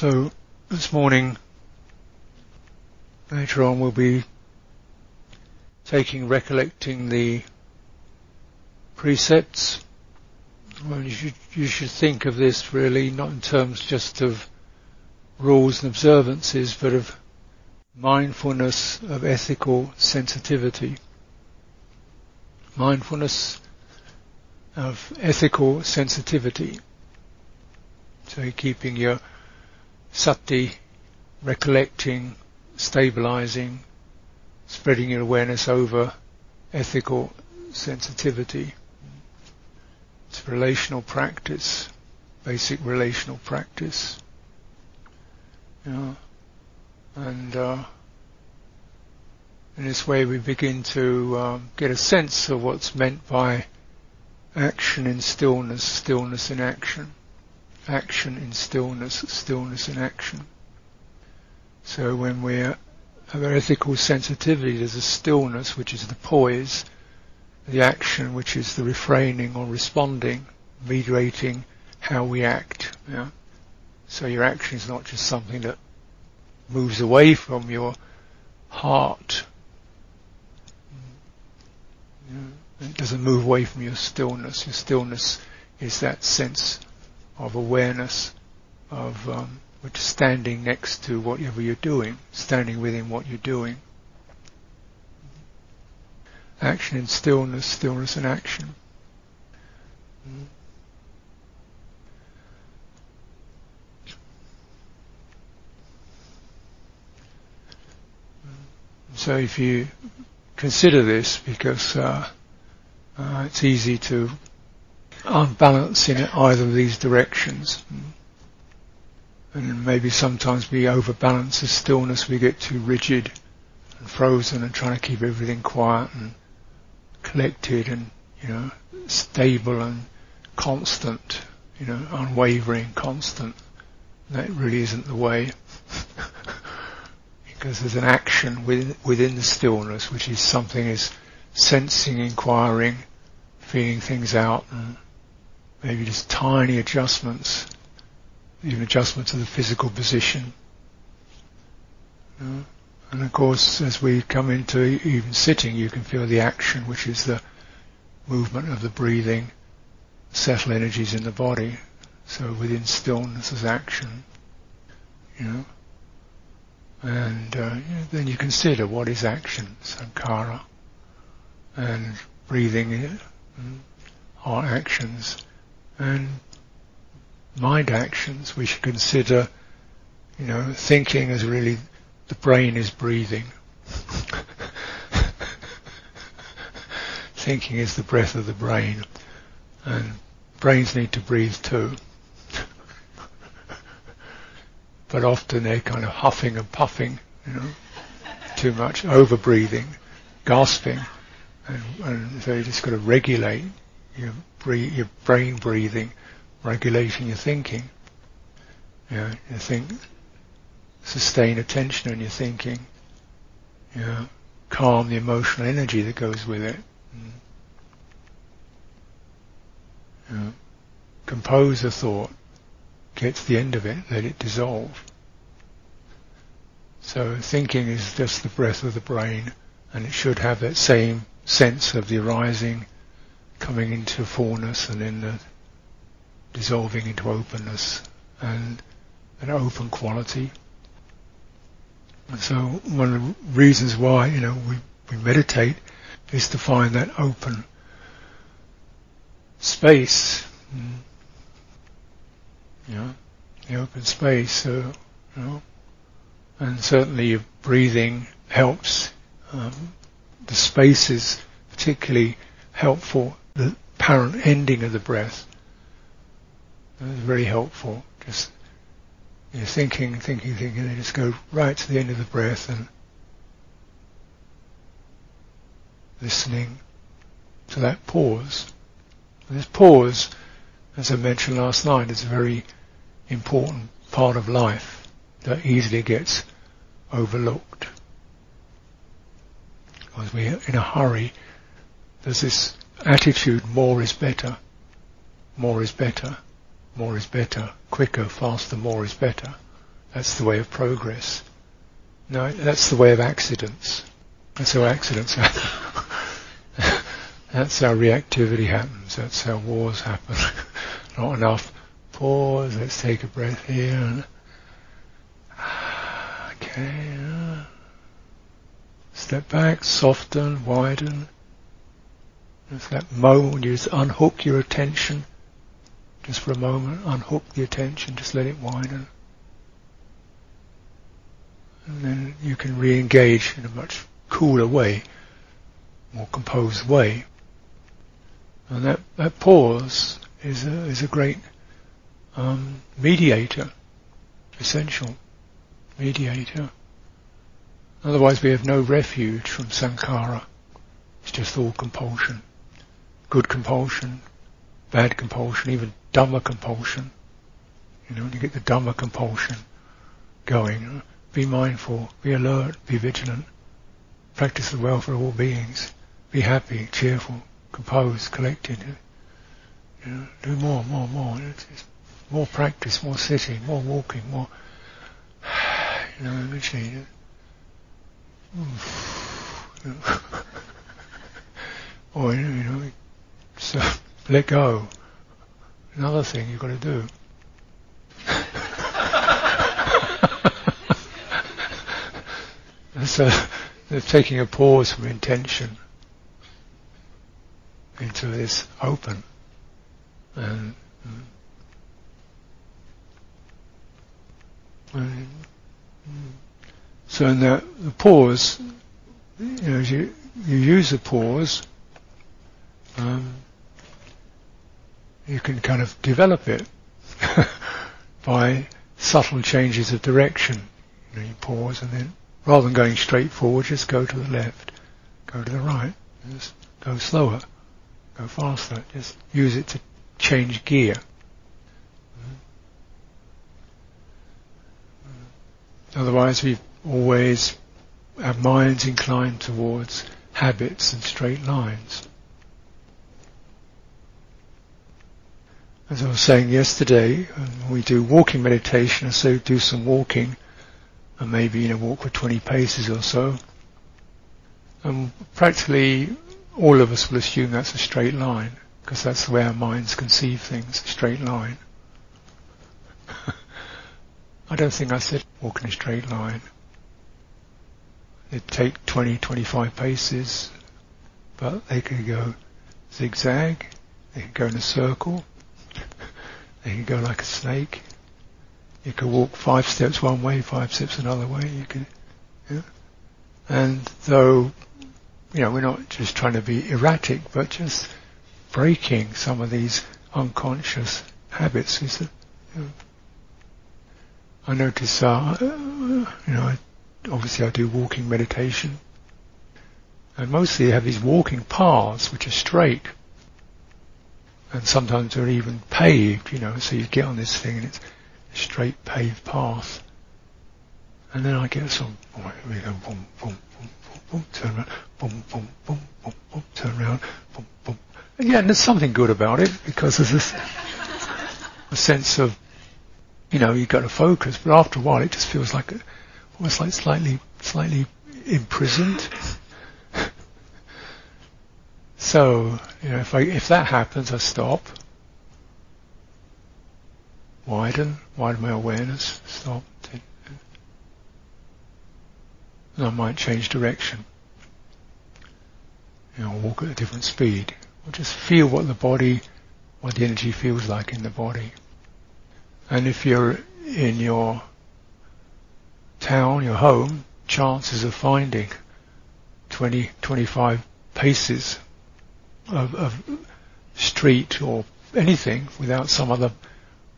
So this morning, later on, we'll be taking, recollecting the precepts. Well, you should, you should think of this really not in terms just of rules and observances, but of mindfulness of ethical sensitivity. Mindfulness of ethical sensitivity. So keeping your sati, recollecting, stabilizing, spreading your awareness over ethical sensitivity. It's relational practice, basic relational practice. and uh, in this way we begin to um, get a sense of what's meant by action in stillness, stillness in action action in stillness, stillness in action. So when we have an ethical sensitivity, there's a stillness which is the poise, the action which is the refraining or responding, mediating how we act. Yeah? So your action is not just something that moves away from your heart. Yeah? It doesn't move away from your stillness. Your stillness is that sense of awareness of um, standing next to whatever you're doing, standing within what you're doing. Action in stillness, stillness in action. So if you consider this, because uh, uh, it's easy to unbalance in either of these directions. And maybe sometimes we overbalance the stillness, we get too rigid and frozen and trying to keep everything quiet and collected and, you know, stable and constant, you know, unwavering, constant. That really isn't the way. because there's an action within, within the stillness, which is something is sensing, inquiring, feeling things out and maybe just tiny adjustments, even adjustments to the physical position. And of course, as we come into even sitting, you can feel the action, which is the movement of the breathing, settle energies in the body. So within stillness is action, you know. And uh, then you consider what is action, sankhara, and breathing are actions and mind actions, we should consider, you know, thinking as really the brain is breathing. thinking is the breath of the brain, and brains need to breathe too. but often they're kind of huffing and puffing, you know, too much, over breathing, gasping, and, and so you just got to regulate your, breathe, your brain breathing, regulating your thinking. You, you think, sustain attention on your thinking. You calm the emotional energy that goes with it. Mm. You compose a thought, get to the end of it, let it dissolve. So thinking is just the breath of the brain, and it should have that same sense of the arising coming into fullness and then the dissolving into openness and an open quality. And so one of the reasons why, you know, we, we meditate is to find that open space. Mm. Know, the open space, so, you know, and certainly breathing helps. Um, the space is particularly helpful the apparent ending of the breath. That's very helpful. Just you're thinking, thinking, thinking, and just go right to the end of the breath and listening to that pause. And this pause, as I mentioned last night, is a very important part of life that easily gets overlooked. Because we're in a hurry, there's this attitude more is better, more is better, more is better, quicker, faster, more is better. That's the way of progress. No, that's the way of accidents. That's how accidents happen. that's how reactivity happens. That's how wars happen. Not enough. Pause. Let's take a breath here. Okay. Step back, soften, widen. That moment you just unhook your attention, just for a moment, unhook the attention, just let it widen. And then you can re-engage in a much cooler way, more composed way. And that, that pause is a, is a great um, mediator, essential mediator. Otherwise we have no refuge from sankhara. It's just all compulsion. Good compulsion, bad compulsion, even dhamma compulsion. You know, when you get the dhamma compulsion going, uh, be mindful, be alert, be vigilant. Practice the welfare of all beings. Be happy, cheerful, composed, collected. Uh, you know, do more, more, more. It's, more practice, more sitting, more walking, more. You know, eventually uh, or you know, so let go. Another thing you've got to do. so they're taking a pause from intention into this open and, and so in the, the pause, you know, you, you use the pause, um, you can kind of develop it by subtle changes of direction. You, know, you pause and then, rather than going straight forward, just go to the left, go to the right, just go slower, go faster. Just use it to change gear. Mm-hmm. Mm-hmm. Otherwise, we always our minds inclined towards habits and straight lines. As I was saying yesterday, um, we do walking meditation, so do some walking, and maybe you know walk for 20 paces or so, and practically all of us will assume that's a straight line, because that's the way our minds conceive things, a straight line. I don't think I said walk in a straight line. They take 20, 25 paces, but they can go zigzag, they can go in a circle, they can go like a snake. You can walk five steps one way, five steps another way. You can, yeah. And though, you know, we're not just trying to be erratic, but just breaking some of these unconscious habits. Is that, you know, I notice, uh, you know, obviously I do walking meditation. And mostly I have these walking paths which are straight. And sometimes they're even paved, you know, so you get on this thing and it's a straight paved path. And then I get some, oh, we go boom, boom, boom, boom, boom, turn around, boom, boom, boom, boom, boom, turn around, boom, boom. And yeah, and there's something good about it because there's this a sense of, you know, you've got to focus, but after a while it just feels like almost like slightly, slightly imprisoned. So, you know, if I, if that happens, I stop, widen, widen my awareness, stop, and I might change direction. You know, walk at a different speed, or just feel what the body, what the energy feels like in the body. And if you're in your town, your home, chances of finding 20, 25 paces of, of street or anything without some other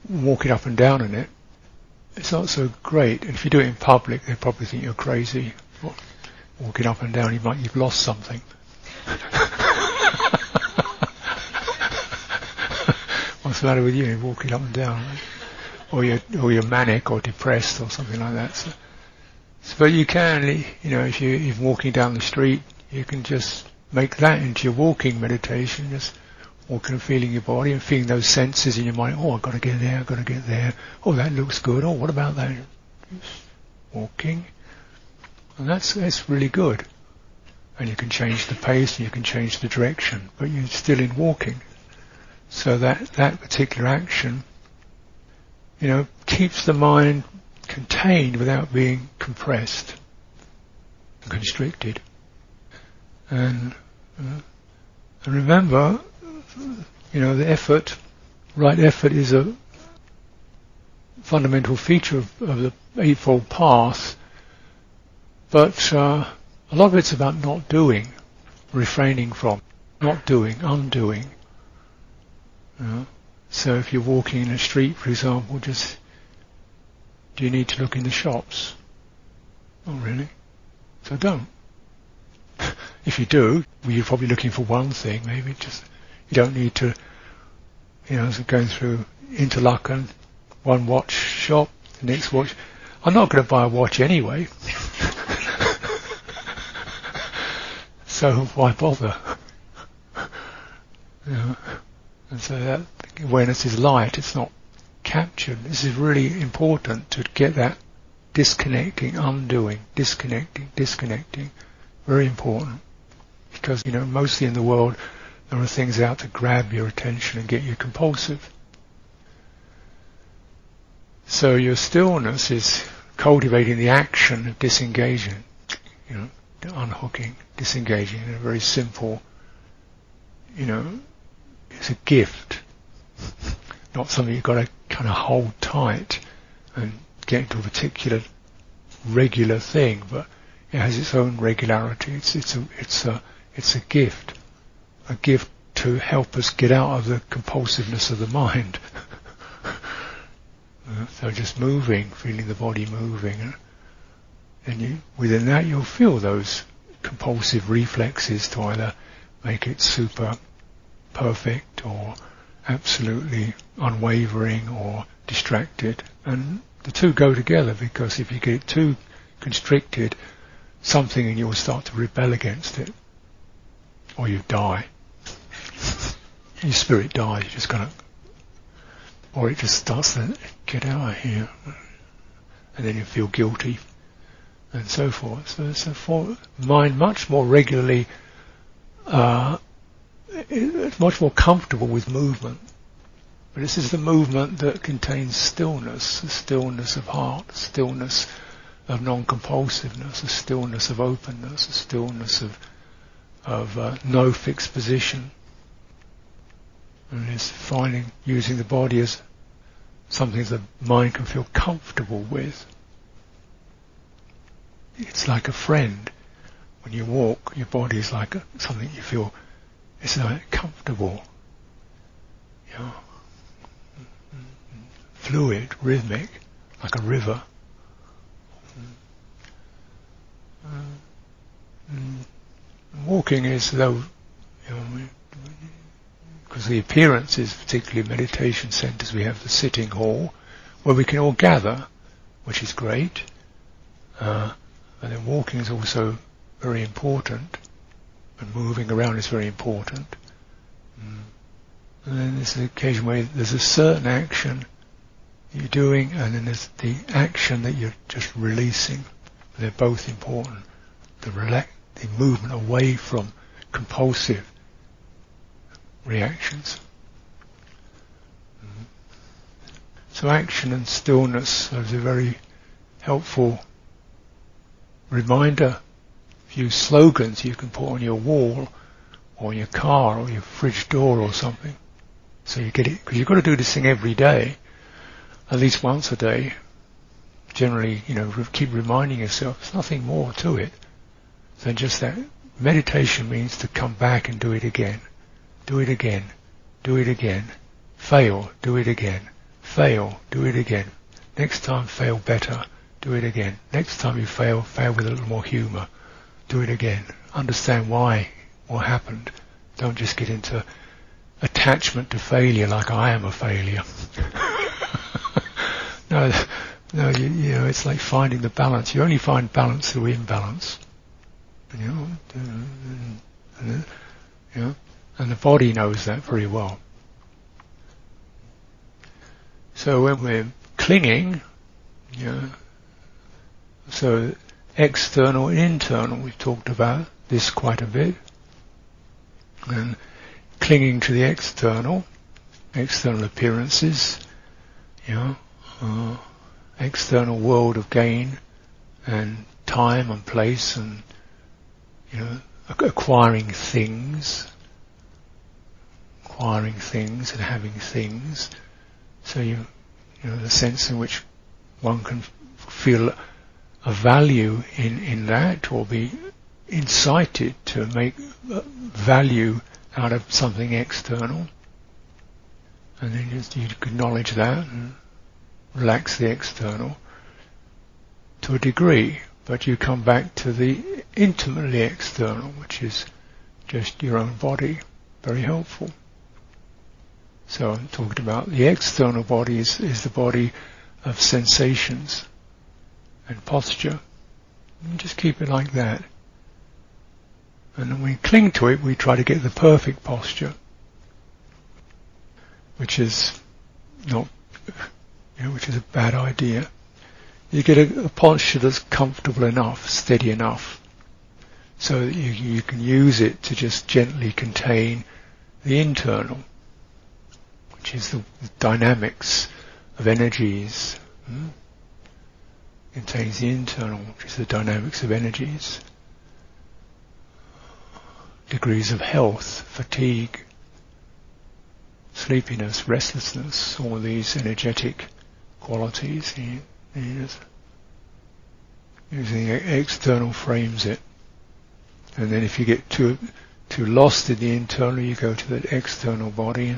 walking up and down in it, it's not so great. And if you do it in public, they probably think you're crazy. Walking up and down, you might you've lost something. What's the matter with you? Walking up and down, or you're or you're manic or depressed or something like that. So so, but you can, you know, if you, if you're walking down the street, you can just make that into your walking meditation, just walking and feeling your body and feeling those senses in your mind. Oh, I've got to get there, I've got to get there. Oh, that looks good. Oh, what about that? Just walking, and that's that's really good. And you can change the pace, and you can change the direction, but you're still in walking. So that that particular action, you know, keeps the mind contained without being compressed and constricted. And, and remember, you know, the effort, right effort is a fundamental feature of, of the Eightfold Path, but uh, a lot of it's about not doing, refraining from, not doing, undoing. So if you're walking in a street, for example, just do you need to look in the shops? Oh, really? So don't. If you do, you're probably looking for one thing. Maybe just you don't need to, you know, going through Interlaken, one watch shop, the next watch. I'm not going to buy a watch anyway. so why bother? you know, and so that awareness is light. It's not captured. This is really important to get that disconnecting, undoing, disconnecting, disconnecting. Very important. Because, you know, mostly in the world, there are things out to grab your attention and get you compulsive. So your stillness is cultivating the action of disengaging, you know, unhooking, disengaging in a very simple, you know, it's a gift, not something you've got to kind of hold tight and get into a particular regular thing, but it has its own regularity. It's it's a it's a it's a gift, a gift to help us get out of the compulsiveness of the mind. Uh, so just moving, feeling the body moving, uh, and you, within that you'll feel those compulsive reflexes to either make it super perfect or absolutely unwavering or distracted. And the two go together because if you get too constricted, something in you will start to rebel against it. Or you die. Your spirit dies, you just of, or it just starts to get out of here. And then you feel guilty and so forth. So a for mind much more regularly uh, it's much more comfortable with movement. But this is the movement that contains stillness, a stillness of heart, stillness of non-compulsiveness, a stillness of openness, a stillness of of uh, no fixed position. And it's finding using the body as something the mind can feel comfortable with. It's like a friend. When you walk, your body is like a, something you feel it's like comfortable, you know, fluid, rhythmic, like a river. Walking is though, because the appearance is particularly meditation centers. We have the sitting hall where we can all gather, which is great. Uh, and then walking is also very important and moving around is very important. Mm. And then there's the occasion where there's a certain action you're doing, and then there's the action that you're just releasing. They're both important. The relax, the movement away from compulsive reactions. So action and stillness is a very helpful reminder few slogans you can put on your wall or your car or your fridge door or something. So you get it, because you've got to do this thing every day, at least once a day. Generally, you know, keep reminding yourself, there's nothing more to it than just that. Meditation means to come back and do it again. Do it again. Do it again. Fail. Do it again. Fail. Do it again. Next time, fail better. Do it again. Next time you fail, fail with a little more humor do it again. Understand why, what happened. Don't just get into attachment to failure like I am a failure. no, no, you, you, know, it's like finding the balance. You only find balance through imbalance. You know, and, the body knows that very well. So when we're clinging, you know, So external and internal, we've talked about this quite a bit. And clinging to the external, external appearances, you know, uh, external world of gain and time and place and, you know, acquiring things, acquiring things and having things. So you, you know, the sense in which one can feel a value in, in that or be incited to make value out of something external. And then just you acknowledge that and relax the external to a degree, but you come back to the intimately external, which is just your own body. Very helpful. So I'm talking about the external body is, is the body of sensations and posture. And just keep it like that. And when we cling to it, we try to get the perfect posture, which is not, you know, which is a bad idea. You get a, a posture that's comfortable enough, steady enough, so that you, you can use it to just gently contain the internal, which is the, the dynamics of energies. Hmm? Contains the internal, which is the dynamics of energies degrees of health, fatigue, sleepiness, restlessness, all these energetic qualities. He, using external frames it. And then if you get too too lost in the internal, you go to the external body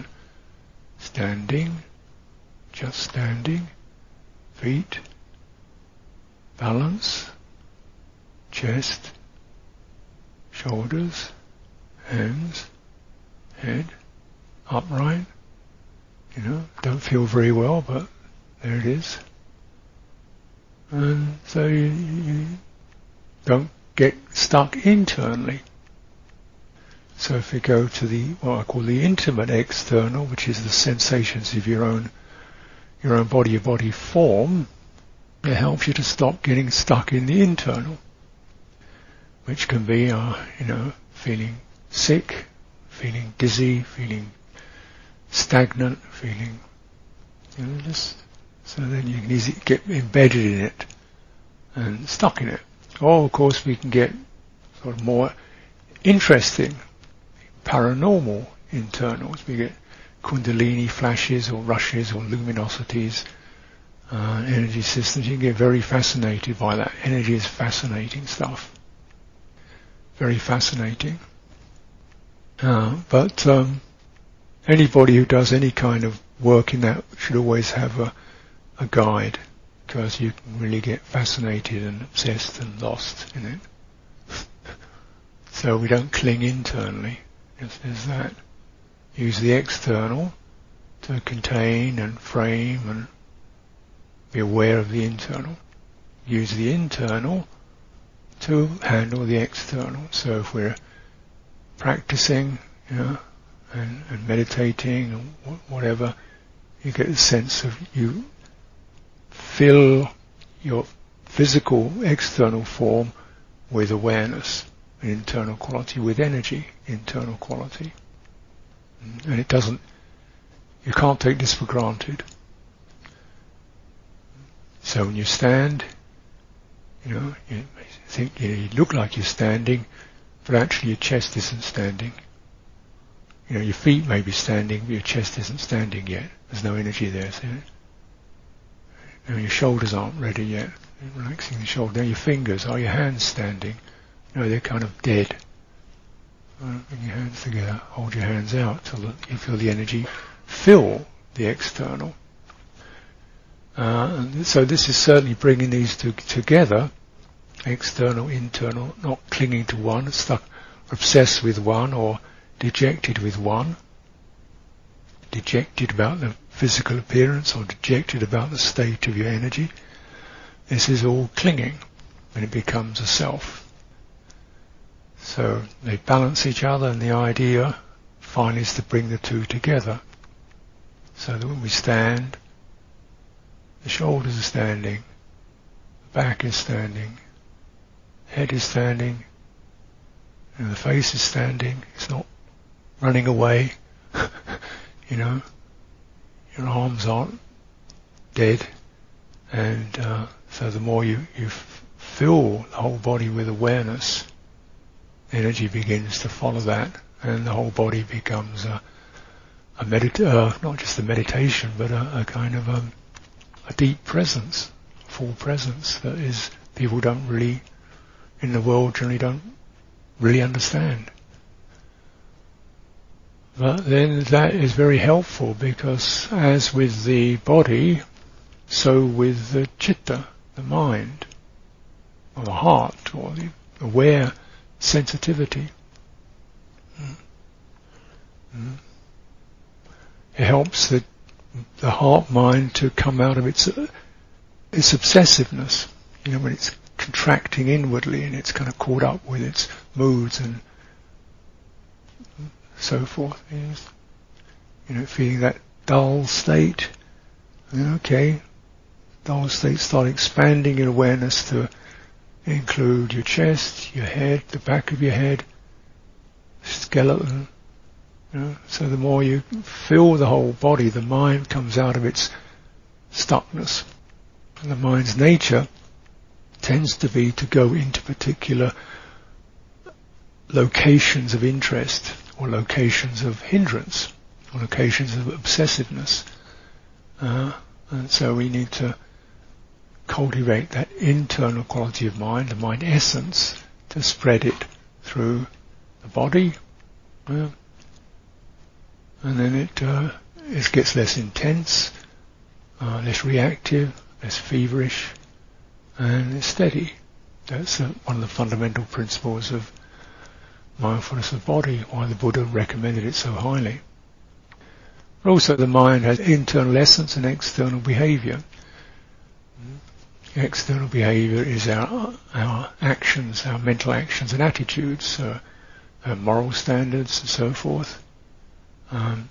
standing, just standing, feet, balance, chest, shoulders, hands, head, upright. You know, don't feel very well, but there it is. And so you, you don't get stuck internally. So if we go to the what I call the intimate external, which is the sensations of your own your own body, your body form, it helps you to stop getting stuck in the internal, which can be, uh, you know, feeling sick, feeling dizzy, feeling stagnant, feeling, you know, just so then you can easily get embedded in it and stuck in it. Or of course we can get sort of more interesting, paranormal internals. We get kundalini flashes or rushes or luminosities, uh, energy systems. You can get very fascinated by that. Energy is fascinating stuff. Very fascinating. Uh, but um, anybody who does any kind of work in that should always have a, a guide because you can really get fascinated and obsessed and lost in it. so we don't cling internally. Just that. Use the external to contain and frame and be aware of the internal. Use the internal to handle the external. So if we're practicing, you know, and, and meditating and whatever, you get a sense of you fill your physical external form with awareness, internal quality, with energy, internal quality. Mm. And it doesn't, you can't take this for granted. So when you stand, you know, you think you, know, you look like you're standing, but actually your chest isn't standing. You know, your feet may be standing, but your chest isn't standing yet. There's no energy there. See your shoulders aren't ready yet. Relaxing the shoulder. Now your fingers, are your hands standing? No, they're kind of dead. Bring your hands together. Hold your hands out till you feel the energy fill the external. Uh, so this is certainly bringing these two together external, internal, not clinging to one, stuck, obsessed with one or dejected with one, dejected about the physical appearance or dejected about the state of your energy. This is all clinging when it becomes a self. So they balance each other and the idea finally is to bring the two together. So that when we stand, the shoulders are standing, the back is standing, the head is standing, and the face is standing. It's not running away. you know, your arms aren't dead, and uh, so the more you you fill the whole body with awareness, energy begins to follow that, and the whole body becomes a a medit- uh, not just a meditation, but a, a kind of a, um, a deep presence, full presence that is people don't really in the world generally don't really understand. But then that is very helpful because as with the body, so with the chitta, the mind, or the heart, or the aware sensitivity. Mm. Mm. It helps the, the heart mind to come out of its, its obsessiveness. You know, when it's contracting inwardly and it's kind of caught up with its moods and so forth. Yes. You know, feeling that dull state. Okay, dull state start expanding your awareness to include your chest, your head, the back of your head, skeleton. You know, so the more you feel the whole body, the mind comes out of its stuckness. And the mind's nature tends to be to go into particular locations of interest or locations of hindrance or locations of obsessiveness. Uh, and so we need to cultivate that internal quality of mind, the mind essence, to spread it through the body. and then it, uh, it gets less intense, uh, less reactive, less feverish, and it's steady. That's uh, one of the fundamental principles of mindfulness of body, why the Buddha recommended it so highly. But also the mind has internal essence and external behavior. External behavior is our, our actions, our mental actions and attitudes, uh, our moral standards and so forth. Um,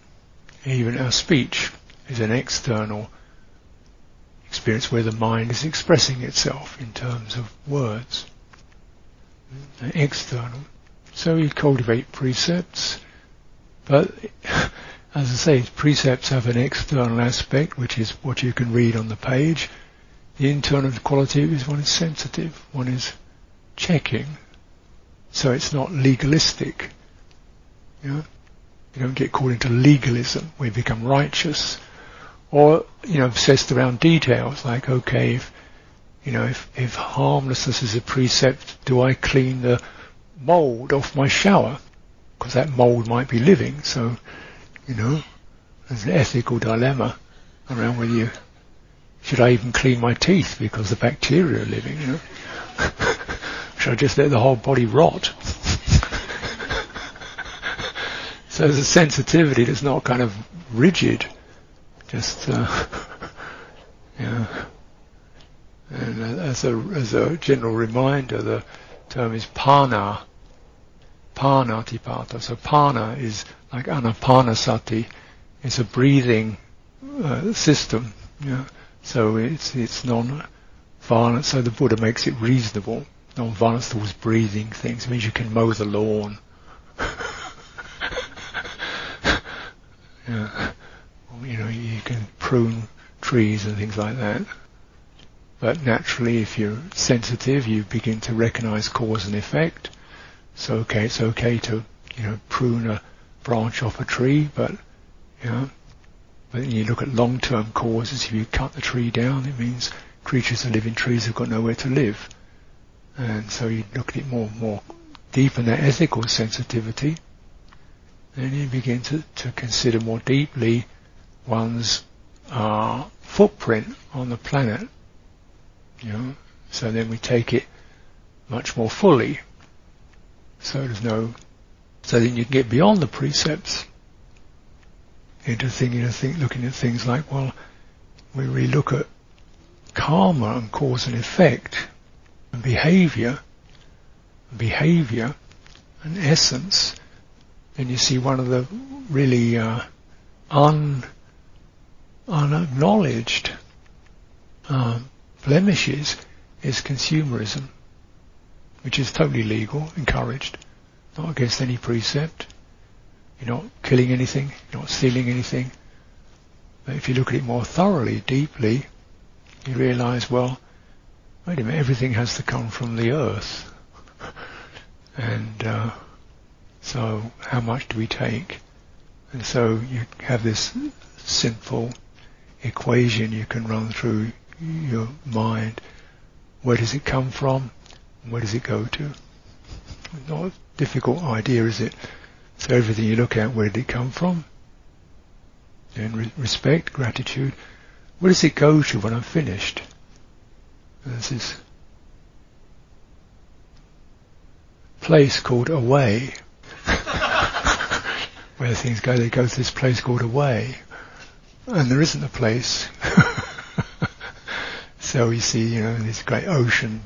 even our speech is an external experience where the mind is expressing itself in terms of words. External. So we cultivate precepts, but as I say, precepts have an external aspect, which is what you can read on the page. The internal quality is one is sensitive, one is checking. So it's not legalistic. You, know? you don't get caught into legalism We become righteous or you know obsessed around details like okay if you know if, if harmlessness is a precept do I clean the mold off my shower because that mold might be living. So you know there's an ethical dilemma around whether you should I even clean my teeth because the bacteria are living you know? Should I just let the whole body rot? So there's a sensitivity that's not kind of rigid just uh, yeah. And as a as a general reminder, the term is pana, panatipata. So pana is like anapanasati. It's a breathing uh, system. Yeah. So it's it's non-violent. So the Buddha makes it reasonable. Non-violence towards breathing things it means you can mow the lawn. yeah you know, you can prune trees and things like that. But naturally, if you're sensitive, you begin to recognize cause and effect. So okay, it's okay to, you know, prune a branch off a tree, but, you know, but then you look at long-term causes. If you cut the tree down, it means creatures that live in trees have got nowhere to live. And so you look at it more, more deep in that ethical sensitivity. Then you begin to, to consider more deeply one's uh, footprint on the planet. You know, so then we take it much more fully. So there's no, so then you can get beyond the precepts into thinking of think, looking at things like, well, we really look at karma and cause and effect and behavior, behavior and essence, then you see one of the really uh, un unacknowledged um, blemishes is consumerism, which is totally legal, encouraged, not against any precept. You're not killing anything, you're not stealing anything. But if you look at it more thoroughly, deeply, you realize, well, wait a minute, everything has to come from the earth. and uh, so how much do we take? And so you have this simple equation you can run through your mind. Where does it come from? Where does it go to? Not a difficult idea, is it? So everything you look at, where did it come from? And re- respect, gratitude. Where does it go to when I'm finished? There's this place called away. Where things go, they go to this place called away. And there isn't a place. so we see, you know, this great ocean,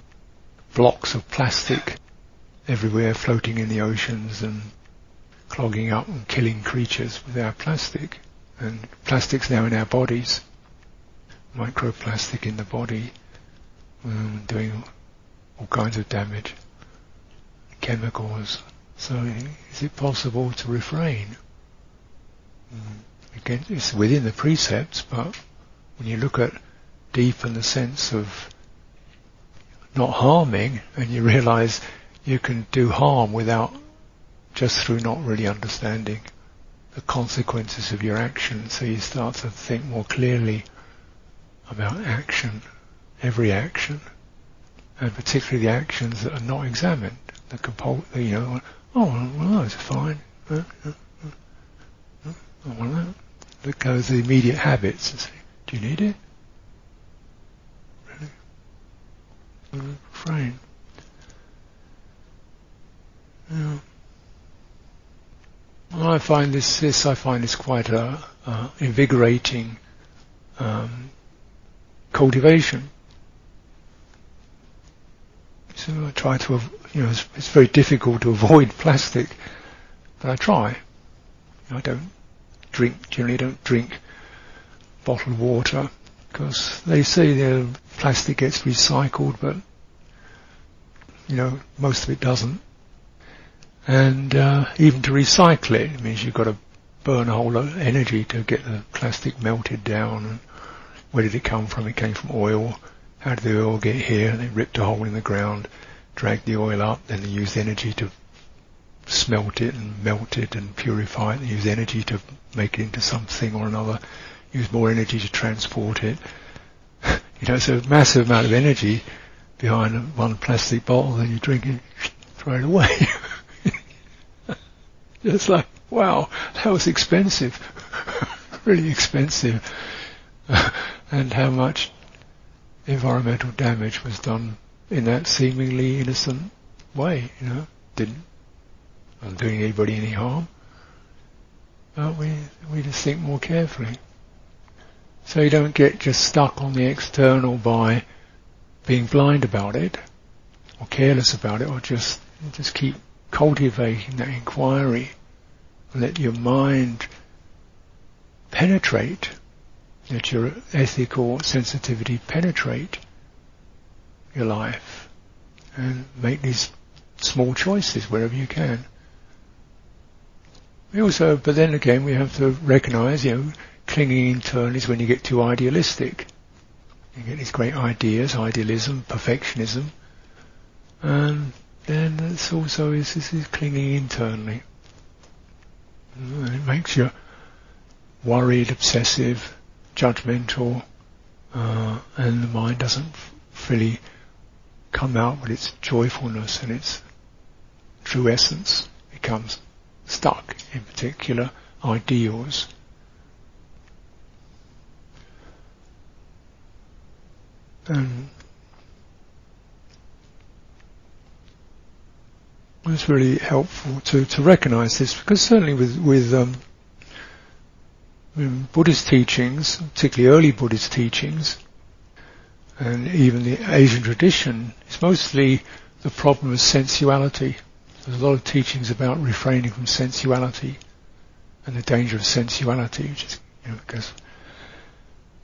blocks of plastic everywhere floating in the oceans and clogging up and killing creatures with our plastic. And plastic's now in our bodies. Microplastic in the body, um, doing all kinds of damage. Chemicals. So is it possible to refrain? Mm. Again, it's within the precepts, but when you look at deep in the sense of not harming, and you realize you can do harm without just through not really understanding the consequences of your action. So you start to think more clearly about action, every action, and particularly the actions that are not examined. The compul- you know, oh well, that's fine. Uh, uh, uh, uh well, that. That goes the immediate habits. Do you need it? Yeah. Well, I find this, this I find this quite a, uh, invigorating um, cultivation. So I try to, you know, it's, it's, very difficult to avoid plastic, but I try. I don't drink, generally don't drink bottled water because they say the plastic gets recycled, but you know most of it doesn't. And uh, even to recycle it, it means you've got to burn a whole lot of energy to get the plastic melted down. And where did it come from? It came from oil. How did the oil get here? They ripped a hole in the ground, dragged the oil up, then they used energy to smelt it and melt it and purify it and use energy to make it into something or another, use more energy to transport it. you know, it's a massive amount of energy behind one plastic bottle, and you drink it, throw it away. It's like, wow, that was expensive, really expensive, and how much environmental damage was done in that seemingly innocent way, you know, didn't wasn't doing anybody any harm. But we we just think more carefully. So you don't get just stuck on the external by being blind about it, or careless about it, or just just keep cultivating that inquiry. Let your mind penetrate, let your ethical sensitivity penetrate your life, and make these small choices wherever you can. We also, but then again, we have to recognize, you know, clinging in turn is when you get too idealistic. You get these great ideas, idealism, perfectionism, and then it's also is this is clinging internally. And it makes you worried, obsessive, judgmental, uh, and the mind doesn't fully come out with its joyfulness and its true essence. It becomes stuck in particular ideals. And it's really helpful to, to recognize this because certainly with, with um, Buddhist teachings, particularly early Buddhist teachings, and even the Asian tradition, it's mostly the problem of sensuality. There's a lot of teachings about refraining from sensuality and the danger of sensuality, which is, you know, because,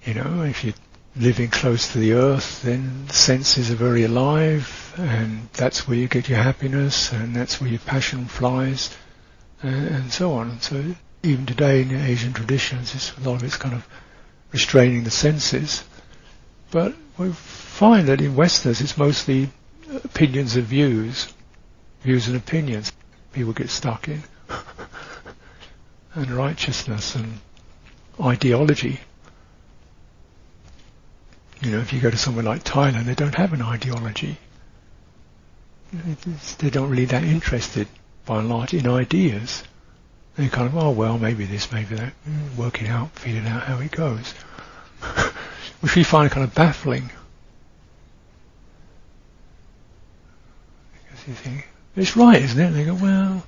you know, if you living close to the earth, then the senses are very alive, and that's where you get your happiness, and that's where your passion flies, and, and so on. And so even today in Asian traditions, a lot of it's kind of restraining the senses. But we find that in Westerners, it's mostly opinions and views, views and opinions. People get stuck in, and righteousness and ideology. You know, if you go to somewhere like Thailand, they don't have an ideology. They're not really that interested, by and large, in ideas. They're kind of, oh well, maybe this, maybe that, mm, work it out, figure it out how it goes. Which we find kind of baffling. Because you think, it's right, isn't it? And they go, well,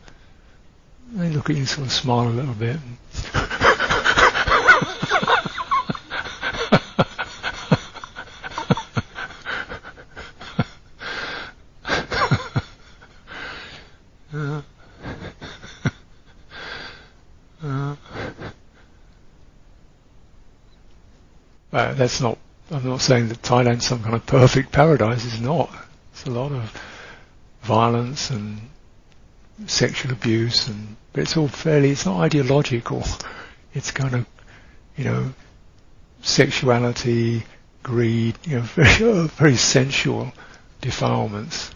they look at you and sort of smile a little bit. That's not. I'm not saying that Thailand's some kind of perfect paradise. It's not. It's a lot of violence and sexual abuse, and but it's all fairly. It's not ideological. It's kind of, you know, sexuality, greed, you know, very, very sensual defilements.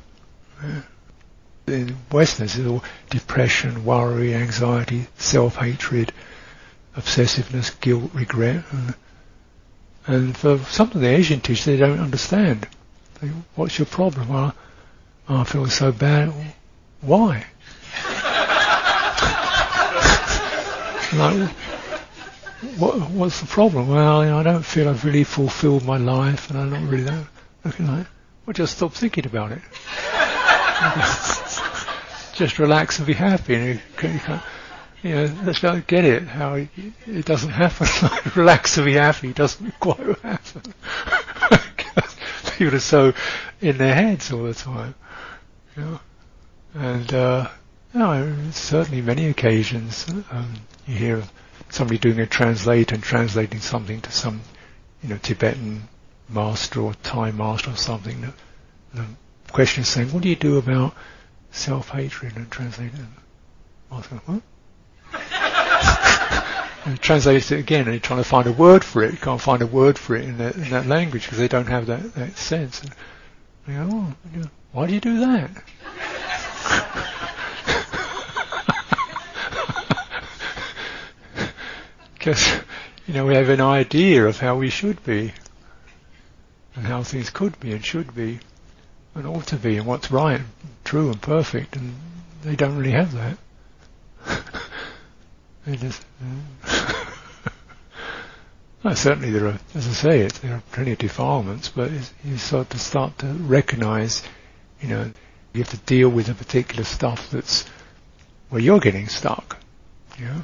Yeah. In Westerners, it's all depression, worry, anxiety, self-hatred, obsessiveness, guilt, regret. And, and for some of the Asian teachers, they don't understand. They, What's your problem? Well, I feel so bad. Why? like, what, what's the problem? Well, you know, I don't feel I've really fulfilled my life, and I'm not really that. Okay, like, well, just stop thinking about it. just relax and be happy. And you, you you know, let's not get it, how it, it doesn't happen. relax and be happy doesn't quite happen. People are so in their heads all the time. You know? And, uh, certainly many occasions, um, you hear somebody doing a translate and translating something to some, you know, Tibetan master or Thai master or something. The, the question is saying, what do you do about self-hatred and translating? Master, what? And translates it again, and you're trying to find a word for it. You can't find a word for it in that, in that language because they don't have that, that sense. And you go, oh, why do you do that? Because you know we have an idea of how we should be, and how things could be and should be, and ought to be, and what's right, and true, and perfect, and they don't really have that. well, certainly there are, as I say, it, there are plenty of defilements, but you sort of start to recognise, you know, you have to deal with a particular stuff that's where you're getting stuck, you know,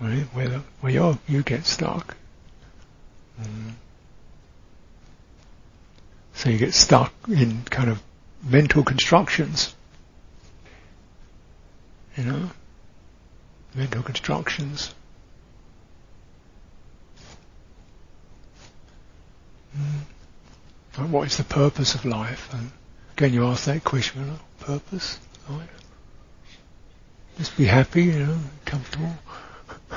right? Where, the, where you you get stuck. Mm. So you get stuck in kind of mental constructions, you know mental constructions. Mm. What is the purpose of life? And again, you ask that question: purpose, right? Just be happy, you know, comfortable.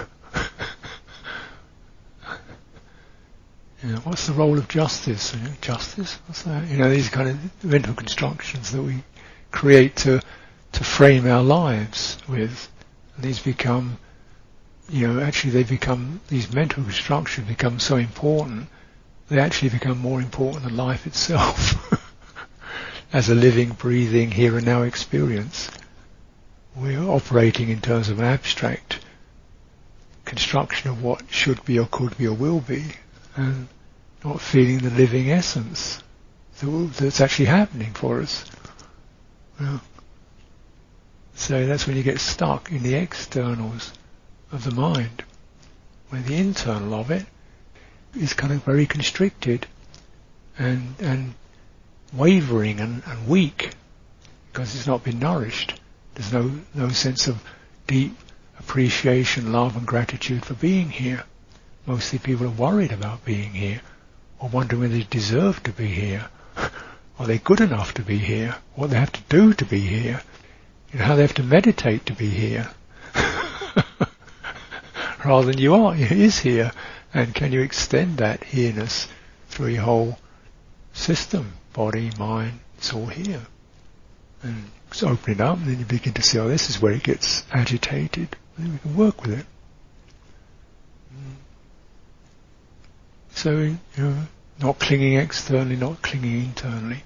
you know, what's the role of justice? You know, justice? What's that? You know, these kind of mental constructions that we create to to frame our lives with. These become, you know, actually they become, these mental constructions become so important, they actually become more important than life itself as a living, breathing, here and now experience. We're operating in terms of an abstract construction of what should be or could be or will be, and not feeling the living essence that's actually happening for us. Well, so that's when you get stuck in the externals of the mind, where the internal of it is kind of very constricted and and wavering and, and weak because it's not been nourished. There's no no sense of deep appreciation, love and gratitude for being here. Mostly people are worried about being here, or wondering whether they deserve to be here. are they good enough to be here? What they have to do to be here? You know, how they have to meditate to be here? Rather than you are, you is here. And can you extend that here-ness through your whole system, body, mind, it's all here. And just open it up and then you begin to see, oh, this is where it gets agitated. And we can work with it. So, you know, not clinging externally, not clinging internally.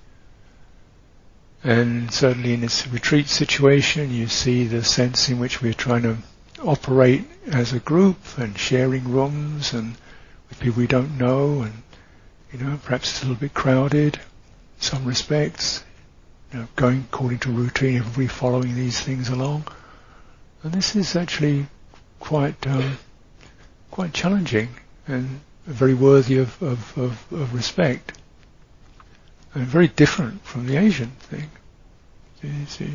And certainly in this retreat situation, you see the sense in which we're trying to operate as a group and sharing rooms and with people we don't know and, you know, perhaps it's a little bit crowded in some respects, you know, going according to routine, everybody following these things along. And this is actually quite, um, quite challenging and very worthy of, of, of, of respect and very different from the Asian thing. You see,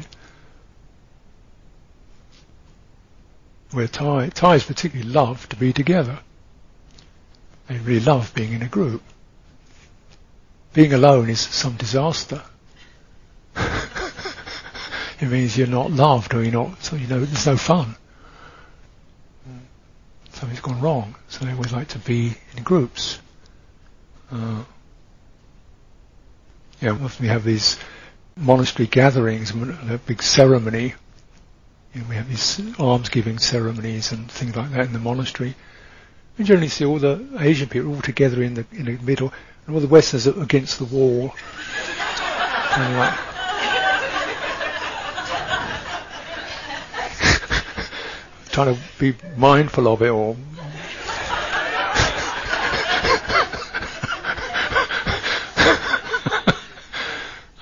where Thai Thais particularly love to be together. They really love being in a group. Being alone is some disaster. it means you're not loved or you're not, so you know, there's no fun. Something's gone wrong. So they always like to be in groups. Uh, yeah, often we have these monastery gatherings, and a big ceremony. You know, we have these alms-giving ceremonies and things like that in the monastery. We generally see all the Asian people all together in the in the middle, and all the Westerners are against the wall. like, trying to be mindful of it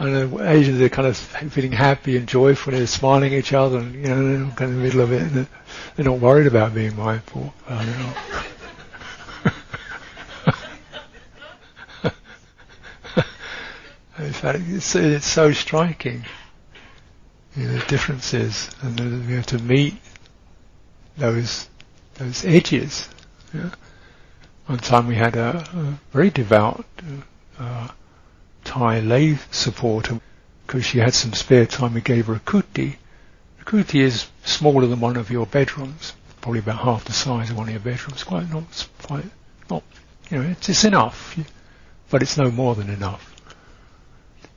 and Asians are kind of feeling happy and joyful, and they're smiling at each other, and you know, they're kind of in the middle of it, and they're not worried about being mindful. I don't know. In fact, it's, it's so striking, you know, the differences, and we have to meet those those edges. Yeah? One time we had a, a very devout uh, Thai lay supporter because she had some spare time. We gave her a kuti. A kuti is smaller than one of your bedrooms, probably about half the size of one of your bedrooms. Quite not, quite not. You know, it's, it's enough, but it's no more than enough.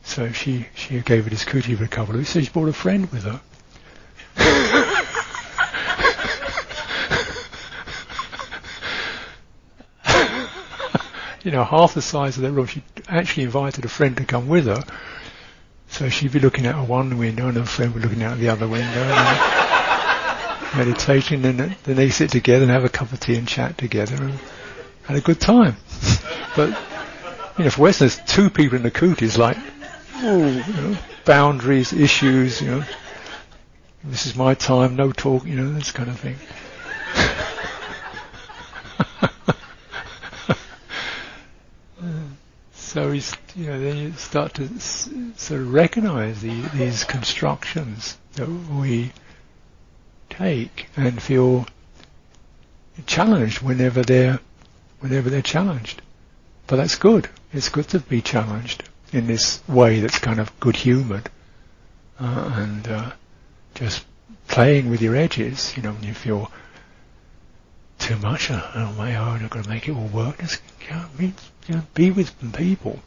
So she she gave it as kuti for a couple of weeks. So she brought a friend with her. You know, half the size of that room. She actually invited a friend to come with her. So she'd be looking out of one window and her friend would be looking out of the other window. meditating and then they sit together and have a cup of tea and chat together and had a good time. but, you know, for Westerners, two people in the kuti is like, oh, you know, boundaries, issues, you know, this is my time, no talk, you know, this kind of thing. So you know, then you start to s- sort of recognize the, these constructions that we take and feel challenged whenever they're whenever they're challenged. But that's good. It's good to be challenged in this way that's kind of good humoured uh, and uh, just playing with your edges. You know, when you feel too much, oh, oh my, oh, I'm not going to make it all work. Just you know, you know, be with people.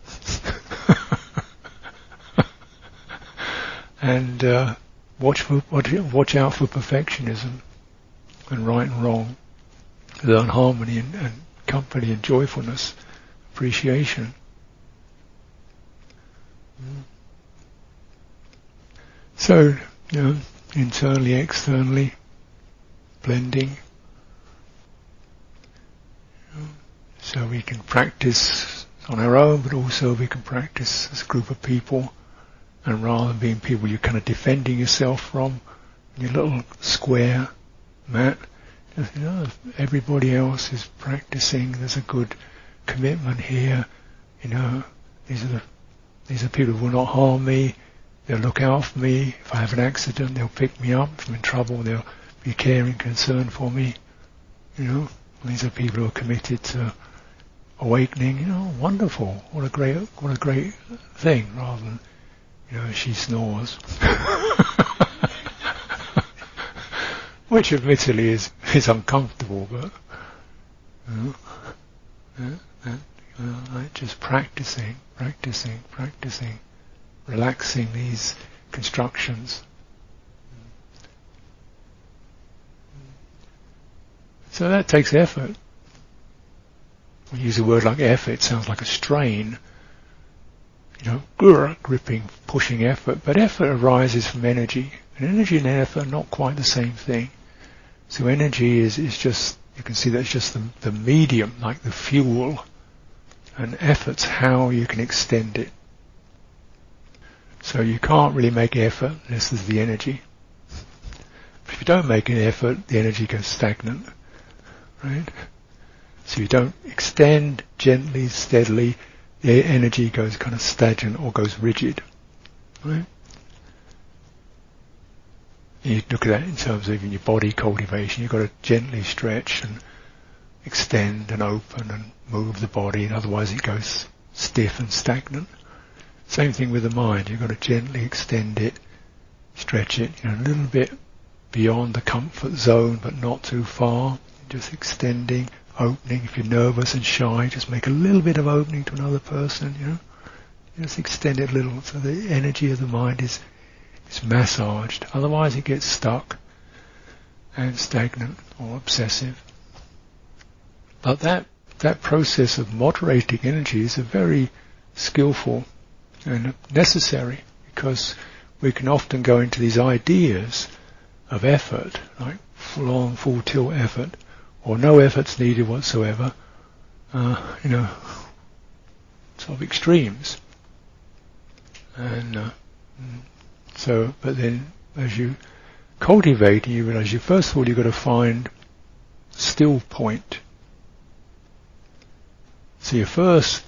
and uh, watch for watch, watch out for perfectionism and right and wrong, learn harmony and, and company and joyfulness, appreciation. So, you know, internally, externally, blending. So we can practice on our own, but also we can practice as a group of people. And rather than being people you're kind of defending yourself from, your little square mat, you know, everybody else is practicing. There's a good commitment here. You know, these are the these are people who will not harm me. They'll look out for me. If I have an accident, they'll pick me up. If I'm in trouble, they'll be caring, concerned for me. You know, these are people who are committed to awakening. You know, wonderful. What a great, what a great thing. Rather than, you know, she snores, which admittedly is is uncomfortable, but you know, like just practicing, practicing, practicing, relaxing these constructions. So that takes effort. We use a word like effort, it sounds like a strain. You know, grr, gripping, pushing effort. But effort arises from energy. And energy and effort are not quite the same thing. So energy is, is just, you can see that's just the, the medium, like the fuel. And effort's how you can extend it. So you can't really make effort unless there's the energy. If you don't make an effort, the energy goes stagnant right? So you don't extend gently, steadily, the energy goes kind of stagnant or goes rigid, right? You look at that in terms of even your body cultivation. You've got to gently stretch and extend and open and move the body, and otherwise it goes stiff and stagnant. Same thing with the mind. You've got to gently extend it, stretch it, you know, a little bit beyond the comfort zone, but not too far just extending, opening. If you're nervous and shy, just make a little bit of opening to another person, you know. Just extend it a little so the energy of the mind is is massaged. Otherwise it gets stuck and stagnant or obsessive. But that that process of moderating energy is a very skillful and necessary because we can often go into these ideas of effort, like on, full tilt effort, or no efforts needed whatsoever, uh, you know, sort of extremes. And uh, so, but then as you cultivate, you realize you first of all you've got to find still point. So your first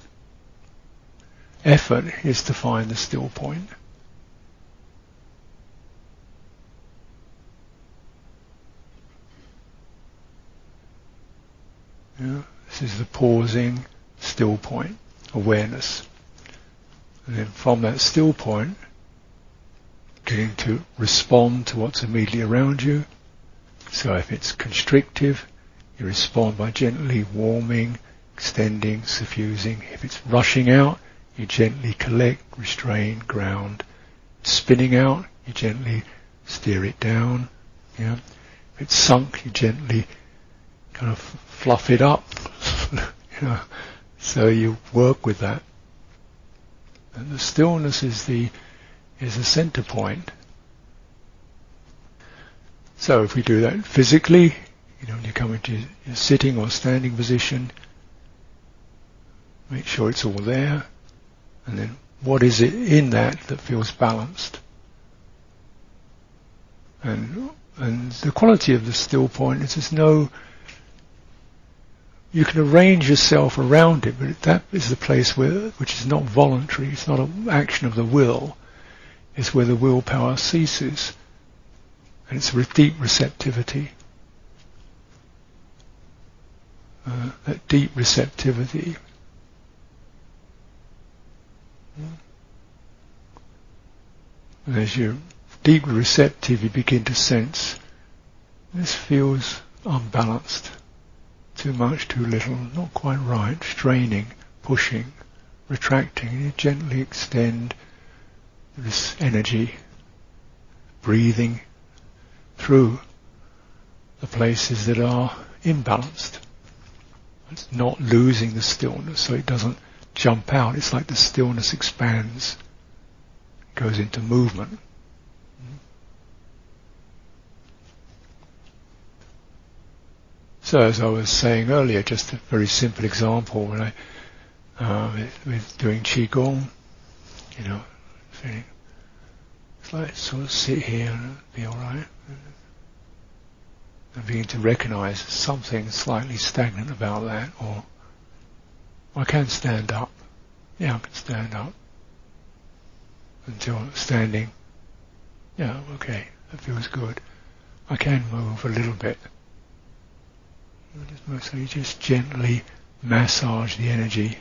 effort is to find the still point. This is the pausing, still point, awareness. And then from that still point, getting to respond to what's immediately around you. So if it's constrictive, you respond by gently warming, extending, suffusing. If it's rushing out, you gently collect, restrain, ground. Spinning out, you gently steer it down. Yeah. If it's sunk, you gently kind of fluff it up. you know, so you work with that. And the stillness is the is the center point. So if we do that physically, you know, when you come into your sitting or standing position, make sure it's all there, and then what is it in that that feels balanced? And and the quality of the still point is there's no you can arrange yourself around it, but that is the place where, which is not voluntary, it's not an action of the will, it's where the willpower ceases. And it's a deep receptivity. Uh, that deep receptivity. And as you're deeply receptive, you begin to sense this feels unbalanced too much, too little, not quite right, straining, pushing, retracting, and you gently extend this energy, breathing through the places that are imbalanced. It's not losing the stillness so it doesn't jump out. It's like the stillness expands, goes into movement. So as I was saying earlier, just a very simple example when I uh, with, doing qigong, you know, feeling it's like sort of sit here and be all right, and begin to recognise something slightly stagnant about that, or I can stand up. Yeah, I can stand up until standing. Yeah, okay, that feels good. I can move a little bit You just gently massage the energy,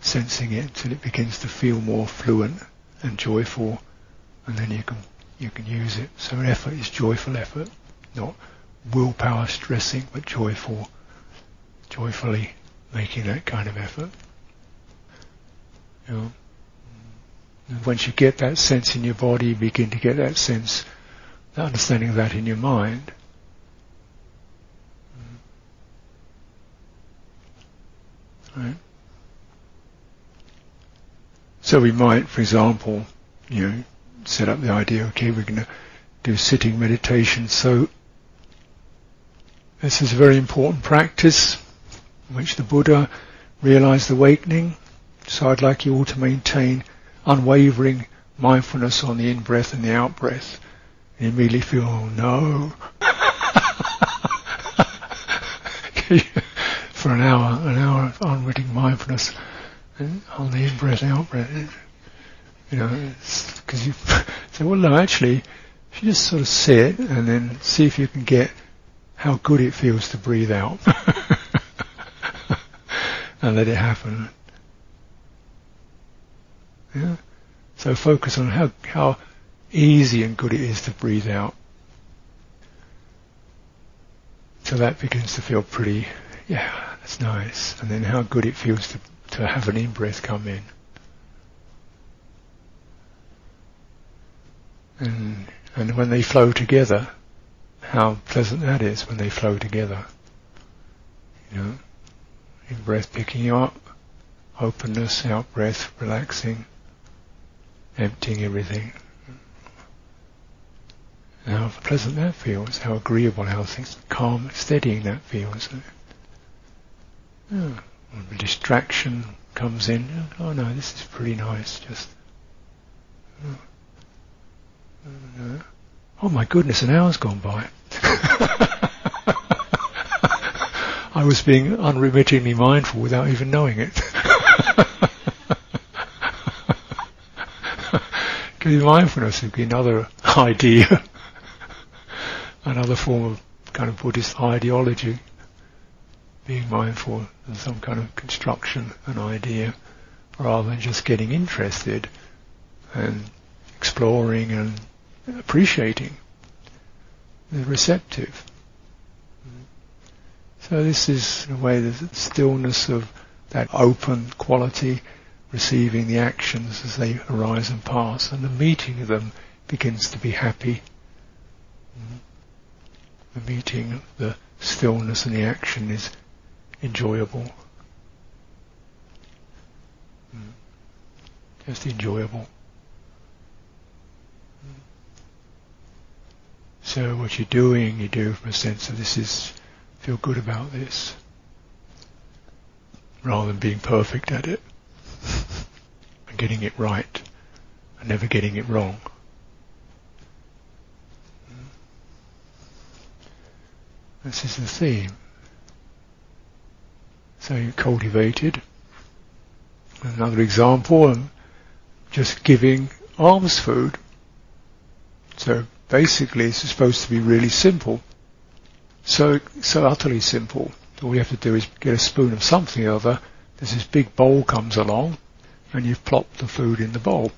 sensing it until it begins to feel more fluent and joyful, and then you can you can use it. So an effort is joyful effort, not willpower stressing, but joyful, joyfully making that kind of effort. You know, and once you get that sense in your body, you begin to get that sense, the understanding of that in your mind. Right? So we might, for example, you know, set up the idea, okay, we're going to do sitting meditation. So this is a very important practice in which the Buddha realized the awakening. So I'd like you all to maintain unwavering mindfulness on the in-breath and the out-breath. And immediately feel, oh no. For an hour, an hour of unwitting mindfulness on the in-breath, out-breath. You know, because you say, well, no, actually, if you just sort of sit and then see if you can get how good it feels to breathe out, and let it happen. Yeah. So focus on how how easy and good it is to breathe out. So that begins to feel pretty, yeah, that's nice. And then how good it feels to, to have an in-breath come in. And, and when they flow together, how pleasant that is when they flow together. You know, in breath picking you up, openness, out breath, relaxing, emptying everything. How pleasant that feels, how agreeable, how things calm, steadying that feels. Hmm. The distraction comes in, oh no, this is pretty nice, just oh. Oh my goodness, an hour's gone by. I was being unremittingly mindful without even knowing it. Because mindfulness would be another idea, another form of kind of Buddhist ideology. Being mindful of some kind of construction, an idea, rather than just getting interested and exploring and appreciating, the receptive. So this is in a way the stillness of that open quality, receiving the actions as they arise and pass, and the meeting of them begins to be happy. The meeting, the stillness and the action is enjoyable. Just enjoyable. So what you're doing, you do from a sense of this is, feel good about this, rather than being perfect at it, and getting it right, and never getting it wrong. This is the theme. So you cultivated. Another example, just giving alms food. So basically it's supposed to be really simple. So, so utterly simple. All you have to do is get a spoon of something or other, there's this big bowl comes along, and you've plopped the food in the bowl.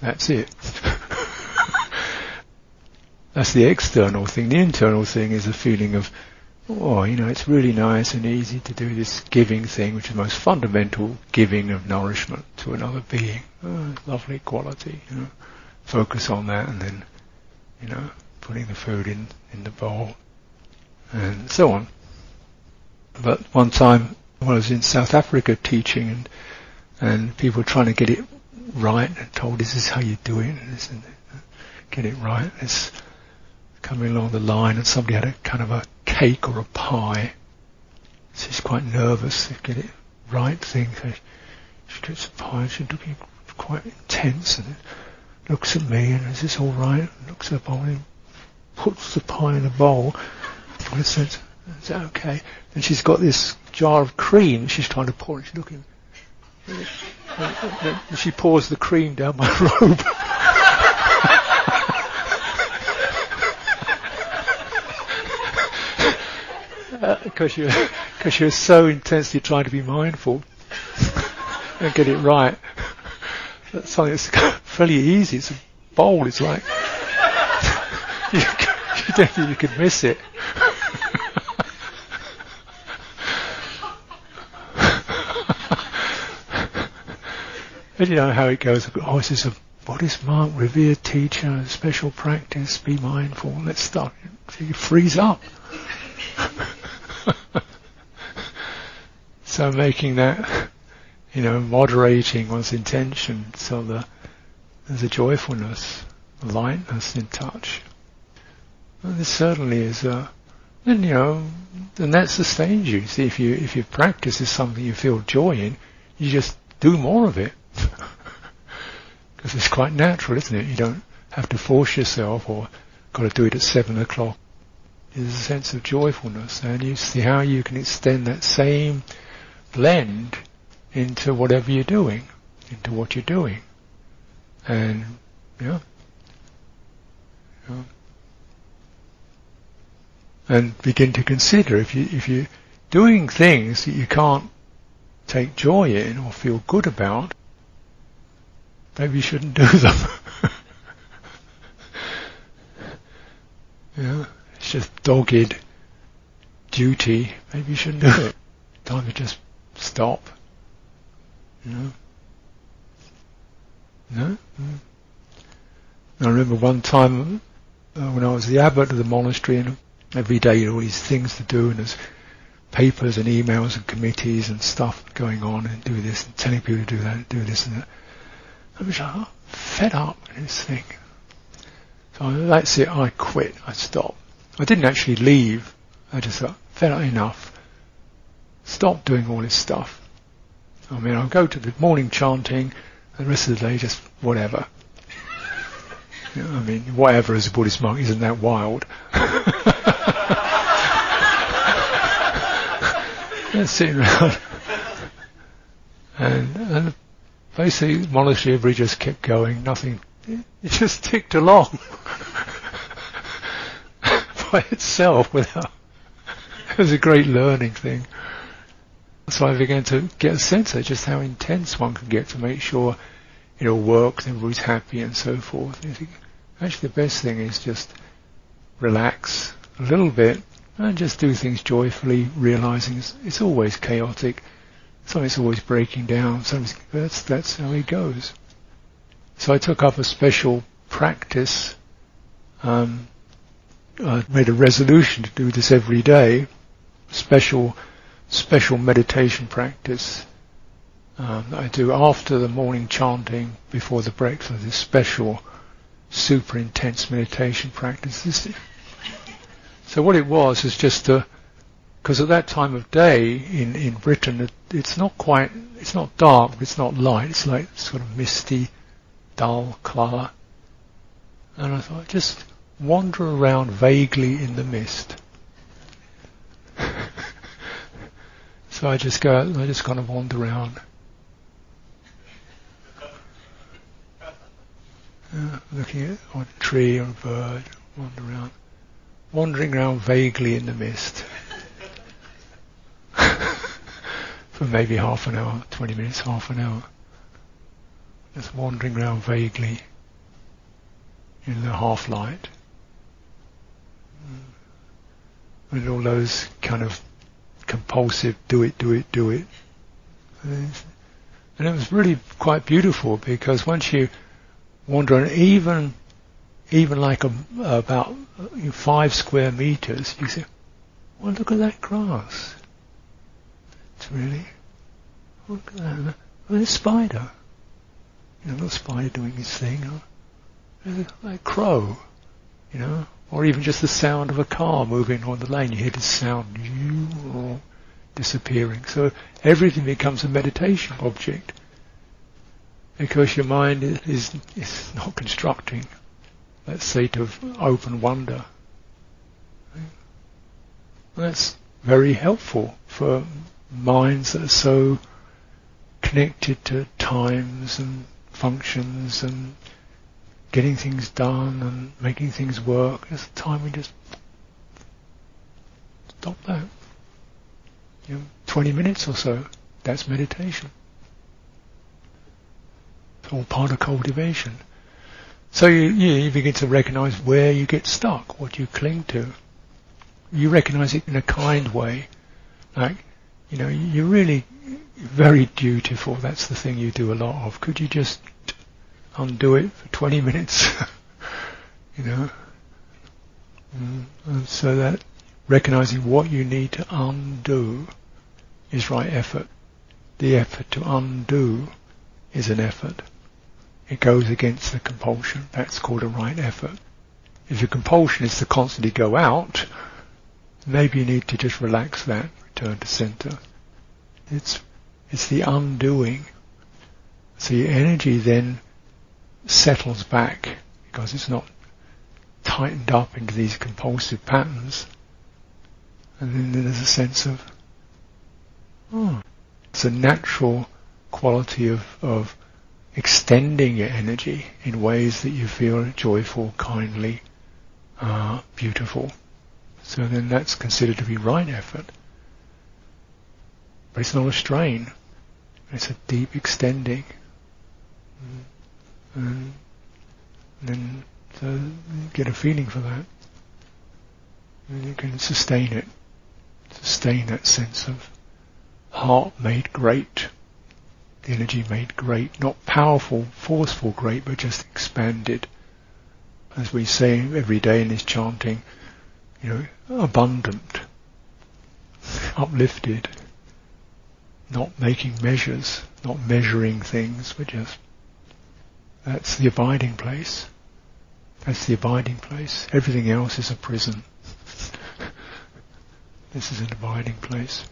That's it. That's the external thing. The internal thing is a feeling of, oh, you know, it's really nice and easy to do this giving thing, which is the most fundamental giving of nourishment to another being. Oh, lovely quality. You know. Focus on that and then you know, putting the food in, in the bowl, and so on. But one time when I was in South Africa teaching and, and people were trying to get it right and told this is how you do it and, this and get it right. Coming along the line and somebody had a kind of a cake or a pie. She's quite nervous to get it right thing. So she gets a pie and she's looking quite intense and looks at me and is this all right? Looks at the bowl and puts the pie in a bowl. I said, is that okay? And she's got this jar of cream she's trying to pour and she's looking. And she pours the cream down my robe. Because you're because you're so intensely trying to be mindful and get it right. That's something that's fairly easy. It's a bowl. It's like you, you don't think you could miss it. and you know how it goes. Oh, this is a Buddhist monk, revered teacher, special practice. Be mindful. Let's start. You freeze up. So making that, you know, moderating one's intention so that there's a joyfulness, a lightness in touch. And this certainly is a, and you know, and that sustains you. See, if you if your practice is something you feel joy in, you just do more of it. Because it's quite natural, isn't it? You don't have to force yourself or got to do it at seven o'clock There's a sense of joyfulness, and you see how you can extend that same blend into whatever you're doing, into what you're doing, and yeah, yeah. and begin to consider if you if you're doing things that you can't take joy in or feel good about, maybe you shouldn't do them. yeah. It's just dogged duty. Maybe you shouldn't do it. Time to just stop. Know? No? Mm. I remember one time uh, when I was the abbot of the monastery and every day you all these things to do and there's papers and emails and committees and stuff going on and do this and telling people to do that and do this and that. I was like, oh, fed up with this thing. So that's it, I quit, I stopped. I didn't actually leave. I just thought, fair enough. Stop doing all this stuff. I mean, I'll go to the morning chanting, the rest of the day just whatever. I mean, whatever as a Buddhist monk isn't that wild. just sitting around. And, and basically, monastery everybody just kept going, nothing, it just ticked along by itself without. it was a great learning thing. So I began to get a sense of just how intense one can get to make sure it all works, and everybody's happy and so forth. And think, actually, the best thing is just relax a little bit and just do things joyfully, realizing it's, it's always chaotic. Something's always breaking down. That's that's how it goes. So I took up a special practice um, I made a resolution to do this every day. Special, special meditation practice um, I do after the morning chanting, before the breakfast. This special, super intense meditation practice. So what it was is just to, because at that time of day in in Britain, it, it's not quite, it's not dark, but it's not light. It's like sort of misty, dull colour. And I thought, just wander around vaguely in the mist. So I just go, I just kind of wander around. Uh, looking at a tree or a bird, wander around, wandering around vaguely in the mist for maybe half an hour, 20 minutes, half an hour. Just wandering around vaguely in the half light with all those kind of compulsive do it, do it, do it. And it was really quite beautiful because once you wander on even even like a, about five square meters, you say, well, look at that grass. It's really, oh, look at that. There's a spider. You know, a little spider doing his thing. There's a crow, you know or even just the sound of a car moving on the lane. You hear this sound, disappearing. So everything becomes a meditation object because your mind is, is not constructing that state of open wonder. That's very helpful for minds that are so connected to times and functions and getting things done and making things work. It's time we just stop that. You know, 20 minutes or so, that's meditation. It's all part of cultivation. So you, you begin to recognize where you get stuck, what you cling to. You recognize it in a kind way. Like, you know, you're really very dutiful. That's the thing you do a lot of. Could you just undo it for 20 minutes? you know? Mm, so that recognizing what you need to undo is right effort. The effort to undo is an effort. It goes against the compulsion. That's called a right effort. If your compulsion is to constantly go out, maybe you need to just relax that, return to center. It's it's the undoing. So your energy then settles back because it's not tightened up into these compulsive patterns. And then there's a sense of, oh, it's a natural quality of, of extending your energy in ways that you feel joyful, kindly, uh, beautiful. So then that's considered to be right effort. But it's not a strain. It's a deep extending. And then so get a feeling for that. And you can sustain it. Sustain that sense of heart made great. The energy made great. Not powerful, forceful great, but just expanded. As we say every day in this chanting, you know, abundant, uplifted, not making measures, not measuring things, but just that's the abiding place. That's the abiding place. Everything else is a prison. this is an abiding place.